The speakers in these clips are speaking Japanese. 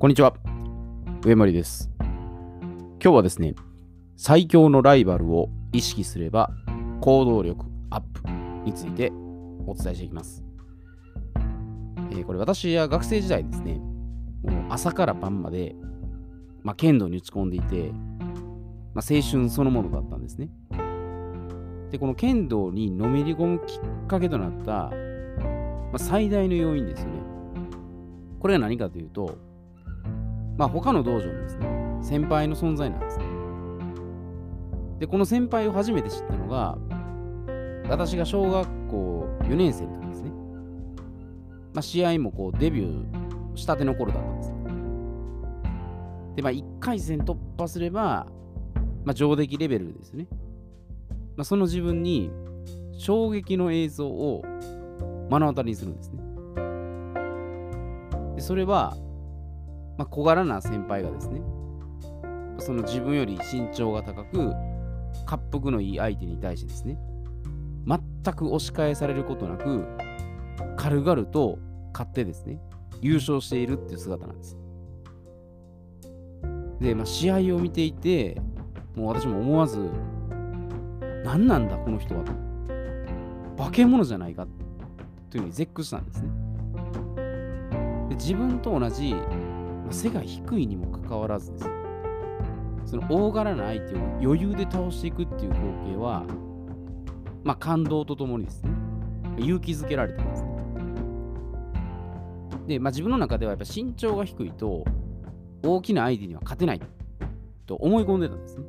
こんにちは。上森です。今日はですね、最強のライバルを意識すれば行動力アップについてお伝えしていきます。えーこれ私は学生時代ですね、もう朝から晩まで、まあ、剣道に打ち込んでいて、まあ、青春そのものだったんですね。で、この剣道にのめり込むきっかけとなった、まあ、最大の要因ですよね。これが何かというと、まあ他の道場のですね、先輩の存在なんですね。で、この先輩を初めて知ったのが、私が小学校4年生の時ですね。まあ試合もこうデビューしたての頃だったんです。で、まあ1回戦突破すれば、まあ上出来レベルですね。まあその自分に衝撃の映像を目の当たりにするんですね。でそれは、まあ、小柄な先輩がですね、その自分より身長が高く、滑腹のいい相手に対してですね、全く押し返されることなく、軽々と勝ってですね、優勝しているっていう姿なんです。で、まあ、試合を見ていて、もう私も思わず、何なんだ、この人はと。化け物じゃないかというふうに絶句したんですね。で自分と同じ、まあ背が低いにもかかわらずですねその大柄な相手を余裕で倒していくっていう光景は、まあ、感動とともにですね、勇気づけられてますね。で、まあ、自分の中ではやっぱ身長が低いと、大きな相手には勝てないと思い込んでたんですね。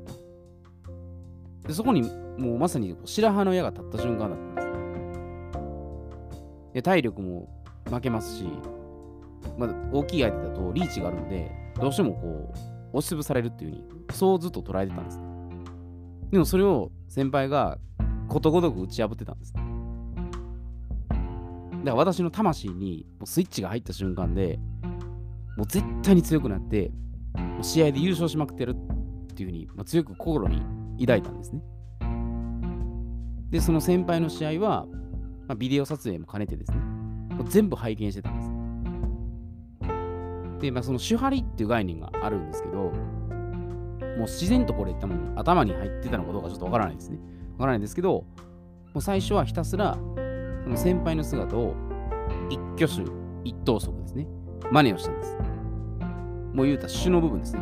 でそこにもうまさに白羽の矢が立った瞬間だったんです。で体力も負けますし、まあ、大きい相手だとリーチがあるんで、どうしてもこう、押しつぶされるっていう風に、そうずっと捉えてたんです。でもそれを先輩がことごとく打ち破ってたんです。だから私の魂にもうスイッチが入った瞬間で、もう絶対に強くなって、もう試合で優勝しまくってるっていう風に、まあ、強く心に抱いたんですね。で、その先輩の試合は、まあ、ビデオ撮影も兼ねてですね、もう全部拝見してたんです。で、まあ、その手張りっていう概念があるんですけど、もう自然とこれ多分頭に入ってたのかどうかちょっとわからないですね。わからないんですけど、もう最初はひたすら、その先輩の姿を一挙手一投足ですね、真似をしたんです。もう言うた主の部分ですね。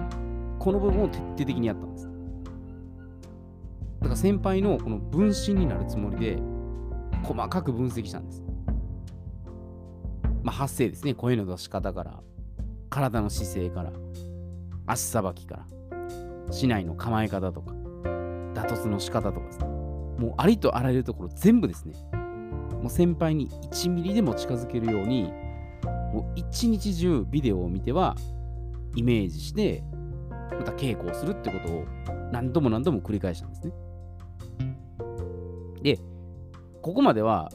この部分を徹底的にやったんです。だから先輩のこの分身になるつもりで、細かく分析したんです。まあ、発声ですね、声の出し方から、体の姿勢から、足さばきから、竹刀の構え方とか、打突の仕方とかですね。もうありとあらゆるところ全部ですね。もう先輩に1ミリでも近づけるように、もう一日中ビデオを見てはイメージして、また稽古をするってことを何度も何度も繰り返したんですね。で、ここまでは、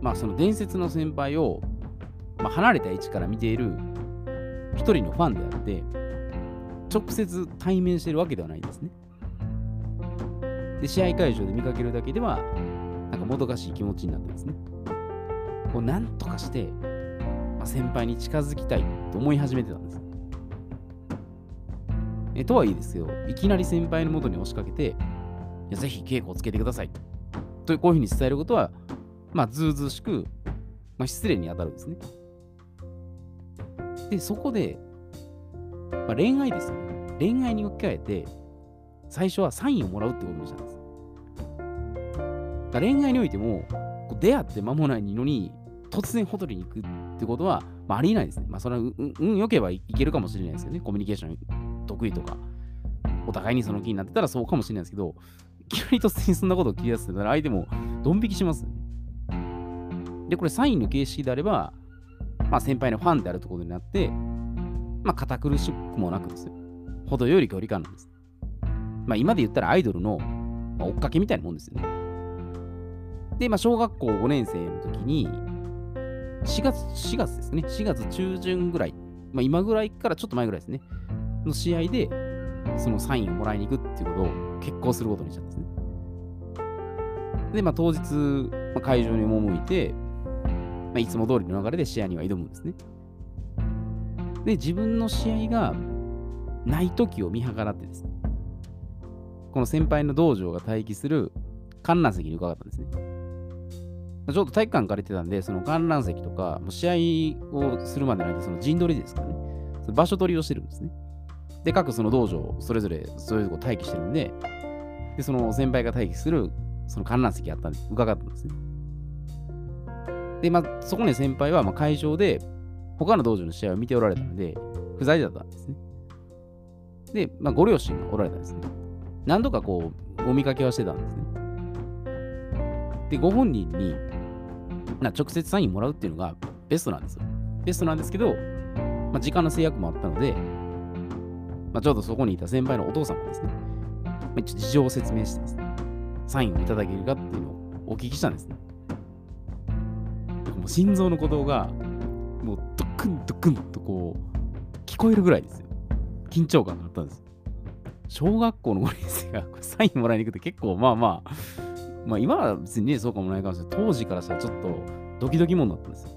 まあその伝説の先輩を、まあ、離れた位置から見ている一人のファンであって、直接対面してるわけではないんですね。で、試合会場で見かけるだけでは、なんかもどかしい気持ちになってですね。こう、なんとかして、まあ、先輩に近づきたいと思い始めてたんです。えとはいえですよ、いきなり先輩の元に押しかけて、ぜひ稽古をつけてください。とこういうふうに伝えることは、まあ、ずうずうしく、まあ、失礼に当たるんですね。で、そこで、まあ、恋愛ですよね。恋愛に置き換えて、最初はサインをもらうってことにしたんです。だ恋愛においても、出会って間もないのに、突然ホテルに行くってことは、まあ、ありえないですね。まあ、それは運良ければいけるかもしれないですよね。コミュニケーション得意とか、お互いにその気になってたらそうかもしれないですけど、いきなり突然そんなことを切り出すたら相手もドン引きします。で、これサインの形式であれば、まあ先輩のファンであるところになって、まあ堅苦しくもなくですよ。程よい距離感なんです。まあ今で言ったらアイドルの、まあ追っかけみたいなもんですよね。で、まあ小学校5年生の時に、4月、4月ですね。4月中旬ぐらい、まあ今ぐらいからちょっと前ぐらいですね。の試合で、そのサインをもらいに行くっていうことを決行することにしたんですね。で、まあ当日、まあ、会場に赴いて、まあ、いつも通りの流れで試合には挑むんですね。で、自分の試合がない時を見計らってですね、この先輩の道場が待機する観覧席に伺ったんですね。ちょっと体育館借りてたんで、その観覧席とか、もう試合をするまでの間、その陣取りですからね、その場所取りをしてるんですね。で、各その道場、それぞれそういうとこ待機してるんで、で、その先輩が待機するその観覧席あったんで、伺ったんですね。で、まあ、そこに先輩はま会場で他の道場の試合を見ておられたので、不在だったんですね。で、まあ、ご両親がおられたんですね。何度かこう、お見かけはしてたんですね。で、ご本人に、な直接サインもらうっていうのがベストなんですよ。ベストなんですけど、まあ、時間の制約もあったので、まあ、ちょうどそこにいた先輩のお父様ですね。まあ、事情を説明してですね、サインをいただけるかっていうのをお聞きしたんですね。もう心臓の鼓動が、もうドクンドクンとこう、聞こえるぐらいですよ。緊張感があったんです。小学校の5年生がサインもらいに行くって結構まあまあ、まあ今は別にね、そうかもないかもしれない。当時からしたらちょっとドキドキもんだったんですよ。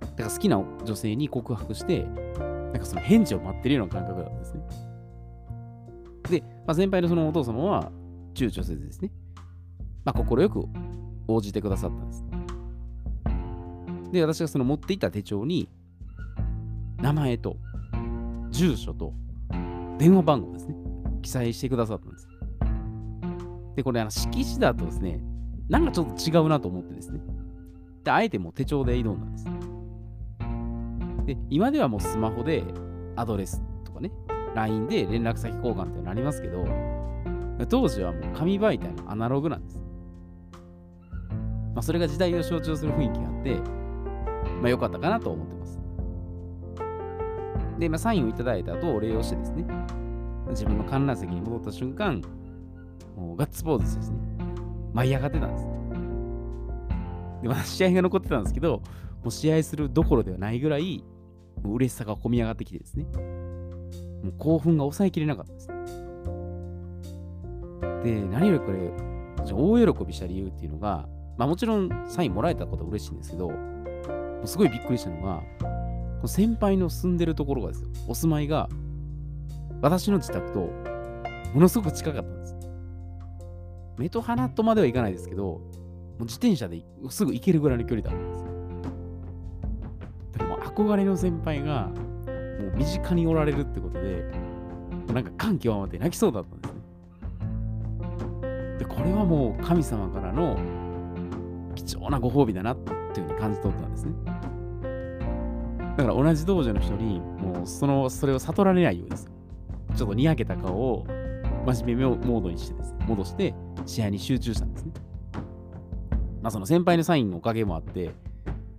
だから好きな女性に告白して、なんかその返事を待ってるような感覚だったんですね。で、まあ、先輩のそのお父様は躊躇せずですね、まあ、快く応じてくださったんです。で、私がその持っていた手帳に、名前と、住所と、電話番号ですね、記載してくださったんです。で、これ、あの、色紙だとですね、なんかちょっと違うなと思ってですね。で、あえてもう手帳で挑んだんです。で、今ではもうスマホでアドレスとかね、LINE で連絡先交換ってなりますけど、当時はもう紙媒体のアナログなんです。まあ、それが時代を象徴する雰囲気があって、まあ良かったかなと思ってます。で、まあ、サインをいただいた後、お礼をしてですね、自分の観覧席に戻った瞬間、もうガッツポーズですね、舞い上がってたんです。で、まあ、試合が残ってたんですけど、もう試合するどころではないぐらい、もう嬉しさが込み上がってきてですね、もう興奮が抑えきれなかったです。で、何よりこれ、大喜びした理由っていうのが、まあもちろんサインもらえたことは嬉しいんですけど、すごいびっくりしたのが、先輩の住んでるところがですよ、お住まいが、私の自宅とものすごく近かったんです。目と鼻とまではいかないですけど、もう自転車ですぐ行けるぐらいの距離だったんですよ。でも憧れの先輩が、もう身近におられるってことで、なんか感極まって泣きそうだったんですね。で、これはもう神様からの貴重なご褒美だなっていうふうに感じ取ったんですね。だから同じ道場の人に、もうその、それを悟られないようですよ。ちょっとにやけた顔を真面目モードにしてですね、戻して試合に集中したんですね。まあその先輩のサインのおかげもあって、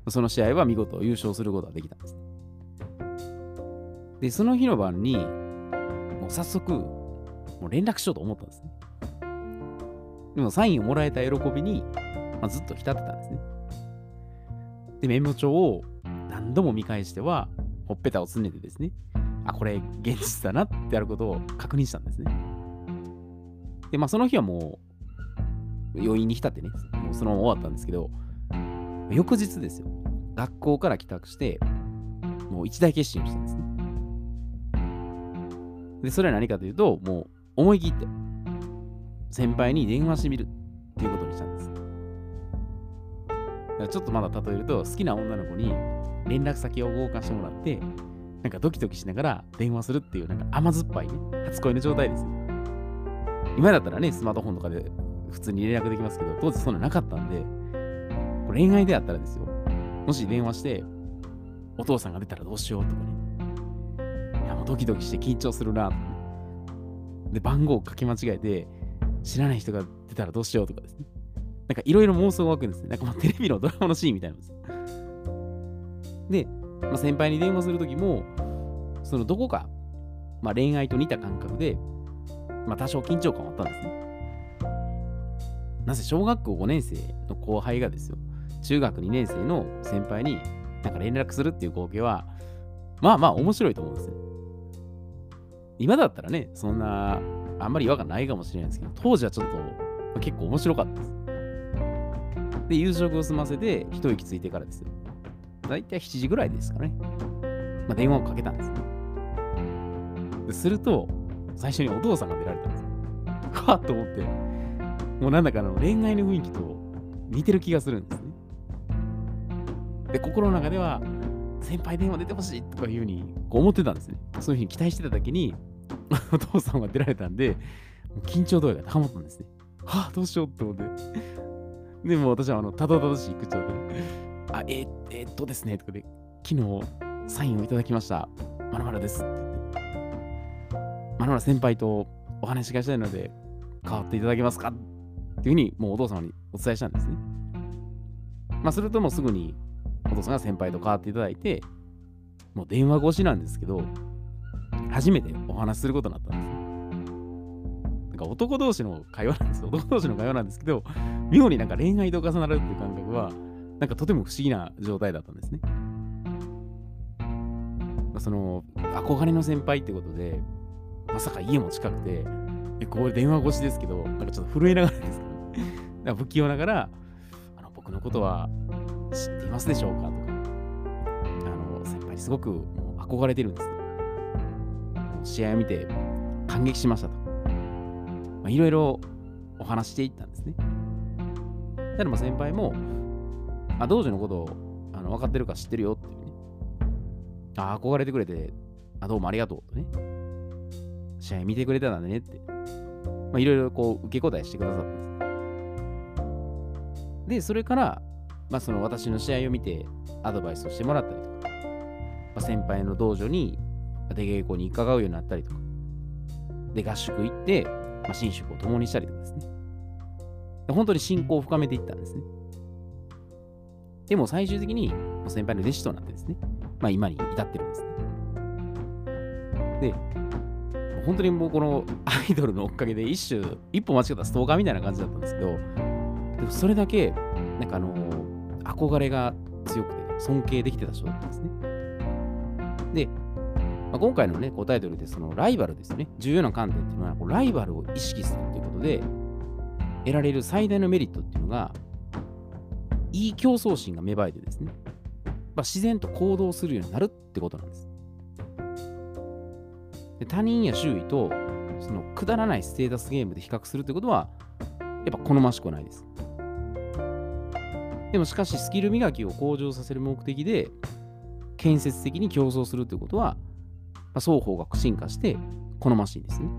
その試合は見事優勝することができたんです。で、その日の晩に、もう早速、もう連絡しようと思ったんですね。でもサインをもらえた喜びに、まあ、ずっと浸ってたんですね。で、メモ帳を何度も見返しては、ほっぺたをつねてですね、あ、これ現実だなってやることを確認したんですね。で、まあその日はもう余韻に浸ってね、もうそのまま終わったんですけど、翌日ですよ。学校から帰宅して、もう一大決心をしたんですね。で、それは何かというと、もう思い切って、先輩に電話してみるっていうことにしたんです。ちょっとまだ例えると、好きな女の子に連絡先を交換してもらって、なんかドキドキしながら電話するっていう、なんか甘酸っぱいね、初恋の状態ですよ。今だったらね、スマートフォンとかで普通に連絡できますけど、当時そんななかったんで、これ恋愛であったらですよ、もし電話して、お父さんが出たらどうしようとかね、いやもうドキドキして緊張するなとかね、で、番号を書き間違えて、知らない人が出たらどうしようとかですね。なんかいろいろ妄想が湧くんですね。なんかもうテレビのドラマのシーンみたいなんです。で、まあ、先輩に電話するときも、そのどこか、まあ、恋愛と似た感覚で、まあ、多少緊張感はあったんですね。なぜ小学校5年生の後輩がですよ、中学2年生の先輩になんか連絡するっていう光景は、まあまあ面白いと思うんですよ。今だったらね、そんな、あんまり違和感ないかもしれないんですけど、当時はちょっと結構面白かったです。で、夕食を済ませて、一息ついてからですよ。だいたい7時ぐらいですかね。まあ、電話をかけたんですね。ですると、最初にお父さんが出られたんです。はっと思って、もうなんだかの恋愛の雰囲気と似てる気がするんですね。で、心の中では、先輩電話出てほしいとかいうふうに思ってたんですね。そういうふうに期待してた時に、お父さんが出られたんで、緊張度合いが高まったんですね。はあ、どうしようって思って。でも私はあのただただしい口調で、あ、えー、えー、っとですね、とかで、昨日サインをいただきました。まるまるです。まるまる先輩とお話がしたいので、変わっていただけますか？っていうふうに、もうお父様にお伝えしたんですね。まあ、するともうすぐにお父さんが先輩と変わっていただいて、もう電話越しなんですけど、初めてお話しすることになったんですね。なんか男同士の会話なんですよ男同士の会話なんですけど、妙になんか恋愛と重なるっていう感覚は、なんかとても不思議な状態だったんですね。まあその、憧れの先輩ってことで、まさか家も近くて、え、これ電話越しですけど、なんかちょっと震えながらですけど、ね、不器用ながら、あの僕のことは知っていますでしょうかとか、あの、先輩にすごくもう憧れてるんです。試合を見て感激しましたと。まいろいろお話していったんですね。ただ先輩も、あ、道場のことをあの分かってるか知ってるよっていうね。あ、憧れてくれて、あ、どうもありがとうとね。試合見てくれたんだねって。まあいろいろこう受け答えしてくださったんです。で、それから、まあその私の試合を見てアドバイスをしてもらったりとか、まあ、先輩の道場に出稽古に伺うようになったりとか、で、合宿行って、まあ、寝食を共にしたりとかですね。本当に信仰を深めていったんですね。でも最終的に先輩の弟子となってですね、まあ今に至ってるんですね。で、本当にもうこのアイドルのおかげで一種、一歩間違ったストーカーみたいな感じだったんですけど、でもそれだけ、なんかあのー、憧れが強くて、尊敬できてた人だったんですね。で、まあ、今回のね、こうタイトルでそのライバルですね、重要な観点っていうのは、ライバルを意識するということで、得られる最大のメリットっていうのが、いい競争心が芽生えてですね、まあ、自然と行動するようになるってことなんです。で他人や周囲とそのくだらないステータスゲームで比較するってことは、やっぱ好ましくないです。でもしかしスキル磨きを向上させる目的で建設的に競争するということは、まあ、双方が進化して好ましいんですね。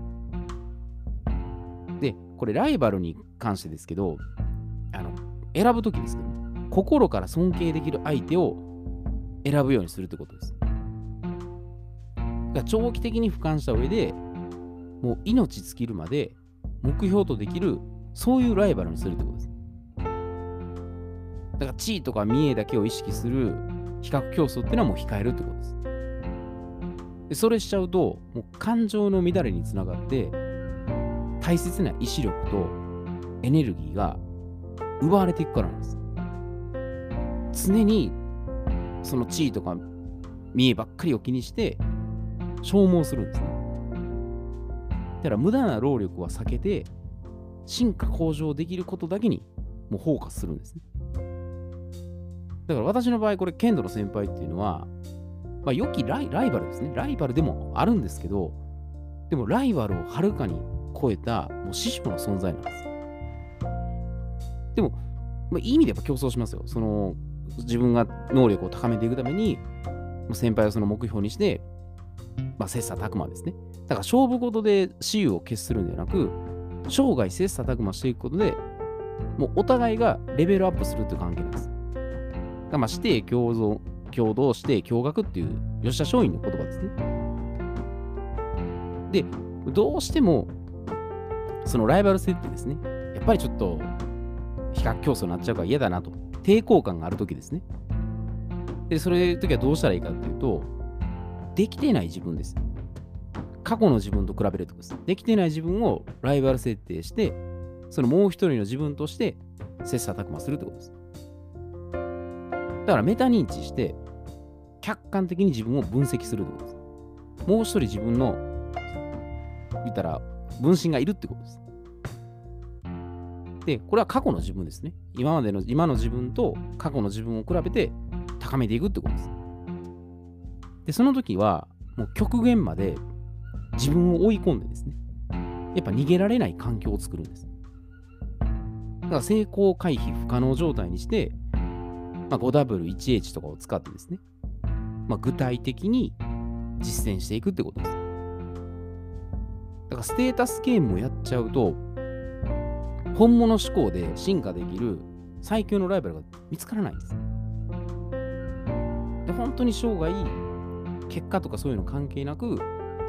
で、これライバルに関してですけど、あの選ぶときですけど、心から尊敬できる相手を選ぶようにするということです。が長期的に俯瞰した上で、もう命尽きるまで目標とできる、そういうライバルにするということです。だから地位とか見栄だけを意識する比較競争っていうのはもう控えるってことです。でそれしちゃうと、もう感情の乱れにつながって、大切な意志力とエネルギーが奪われていくからなんです。常にその地位とか見栄ばっかりを気にして消耗するんですね。だから無駄な労力は避けて進化向上できることだけにもうフォーカスするんですね。だから私の場合、これ、剣道の先輩っていうのは、まあ、良きライライバルですね。ライバルでもあるんですけど、でもライバルをはるかに超えたもう師匠の存在なんです。でも、まあ、いい意味でやっぱ競争しますよ。その自分が能力を高めていくために、先輩をその目標にして、まあ、切磋琢磨ですね。だから勝負事で私有を決するんではなく、生涯切磋琢磨していくことで、もうお互いがレベルアップするという関係なんです。まあ、指定共存、共同指定共学っていう吉田松陰の言葉ですね。で、どうしても、そのライバル設定ですね。やっぱりちょっと、比較競争になっちゃうから嫌だなと。抵抗感があるときですね。で、それ時はどうしたらいいかっていうと、できてない自分です。過去の自分と比べるとです。できてない自分をライバル設定して、そのもう一人の自分として切磋琢磨するってことです。だからメタ認知して、客観的に自分を分析するってことです。もう一人自分の、見たら、分身がいるってことです。で、これは過去の自分ですね。今までの、今の自分と過去の自分を比べて高めていくってことです。で、その時は、もう極限まで自分を追い込んでですね、やっぱ逃げられない環境を作るんです。だから成功回避不可能状態にして、まあ、5W1H とかを使ってですね、まあ、具体的に実践していくってことです。だからステータスゲームをやっちゃうと、本物思考で進化できる最強のライバルが見つからないんです。で、本当に生涯、結果とかそういうの関係なく、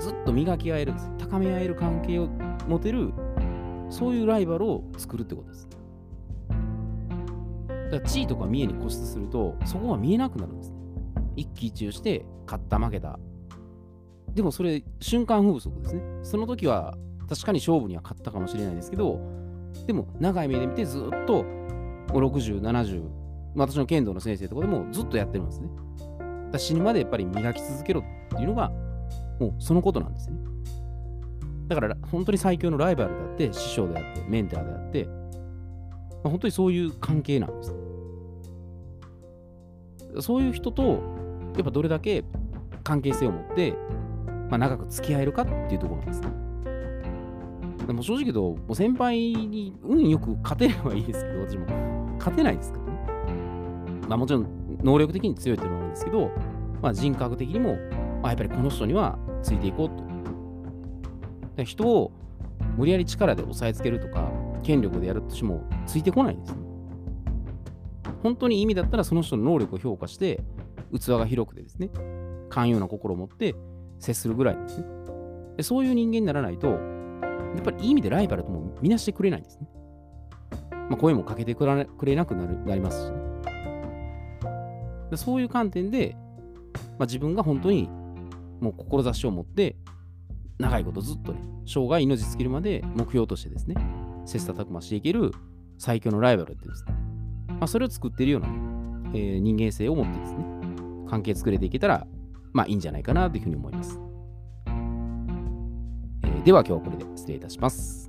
ずっと磨き合える。高め合える関係を持てる、そういうライバルを作るってことです。だから地位とか見えに固執すると、そこが見えなくなるんですね。一喜一憂して、勝った、負けた。でもそれ、瞬間風速ですね。その時は、確かに勝負には勝ったかもしれないですけど、でも、長い目で見てずっと、60、70、私の剣道の先生とかでもずっとやってるんですね。死ぬまでやっぱり磨き続けろっていうのが、もうそのことなんですね。だから、本当に最強のライバルであって、師匠であって、メンターであって、まあ、本当にそういう関係なんです。そういう人と、やっぱどれだけ関係性を持って、まあ、長く付き合えるかっていうところなんですね。でも正直言うと、もう先輩に運よく勝てればいいですけど、私も勝てないですからね。まあもちろん能力的に強いっていうのもあるんですけど、まあ人格的にも、まあ、やっぱりこの人にはついていこうと。で人を無理やり力で押さえつけるとか、権力でやるとしてもついてこないんですね。本当に意味だったらその人の能力を評価して、器が広くてですね、寛容な心を持って接するぐらいですね。でそういう人間にならないと、やっぱりいい意味でライバルとも見なしてくれないんですね。まあ、声もかけてくれなくなるなりますし、ね、そういう観点で、まあ、自分が本当にもう志を持って、長いことずっとね、生涯命尽きるまで目標としてですね、切磋琢磨していける最強のライバルってですね、まあ、それを作っているような、えー、人間性を持ってですね、関係作れていけたら、まあいいんじゃないかなというふうに思います。では今日はこれで失礼いたします。